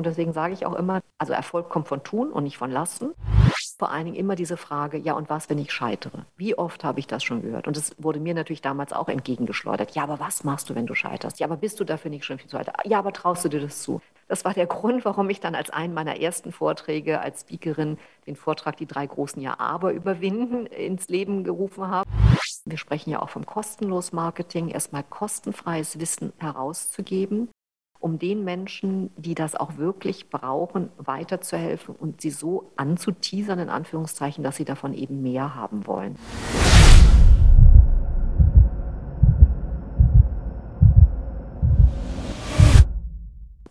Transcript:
Und deswegen sage ich auch immer, also Erfolg kommt von tun und nicht von lassen. Vor allen Dingen immer diese Frage, ja und was, wenn ich scheitere? Wie oft habe ich das schon gehört? Und es wurde mir natürlich damals auch entgegengeschleudert. Ja, aber was machst du, wenn du scheiterst? Ja, aber bist du dafür nicht schon viel zu alt? Ja, aber traust du dir das zu? Das war der Grund, warum ich dann als einen meiner ersten Vorträge als Speakerin den Vortrag Die drei großen Ja-Aber überwinden ins Leben gerufen habe. Wir sprechen ja auch vom kostenlos Marketing, erstmal kostenfreies Wissen herauszugeben um den Menschen, die das auch wirklich brauchen, weiterzuhelfen und sie so anzuteasern, in Anführungszeichen, dass sie davon eben mehr haben wollen.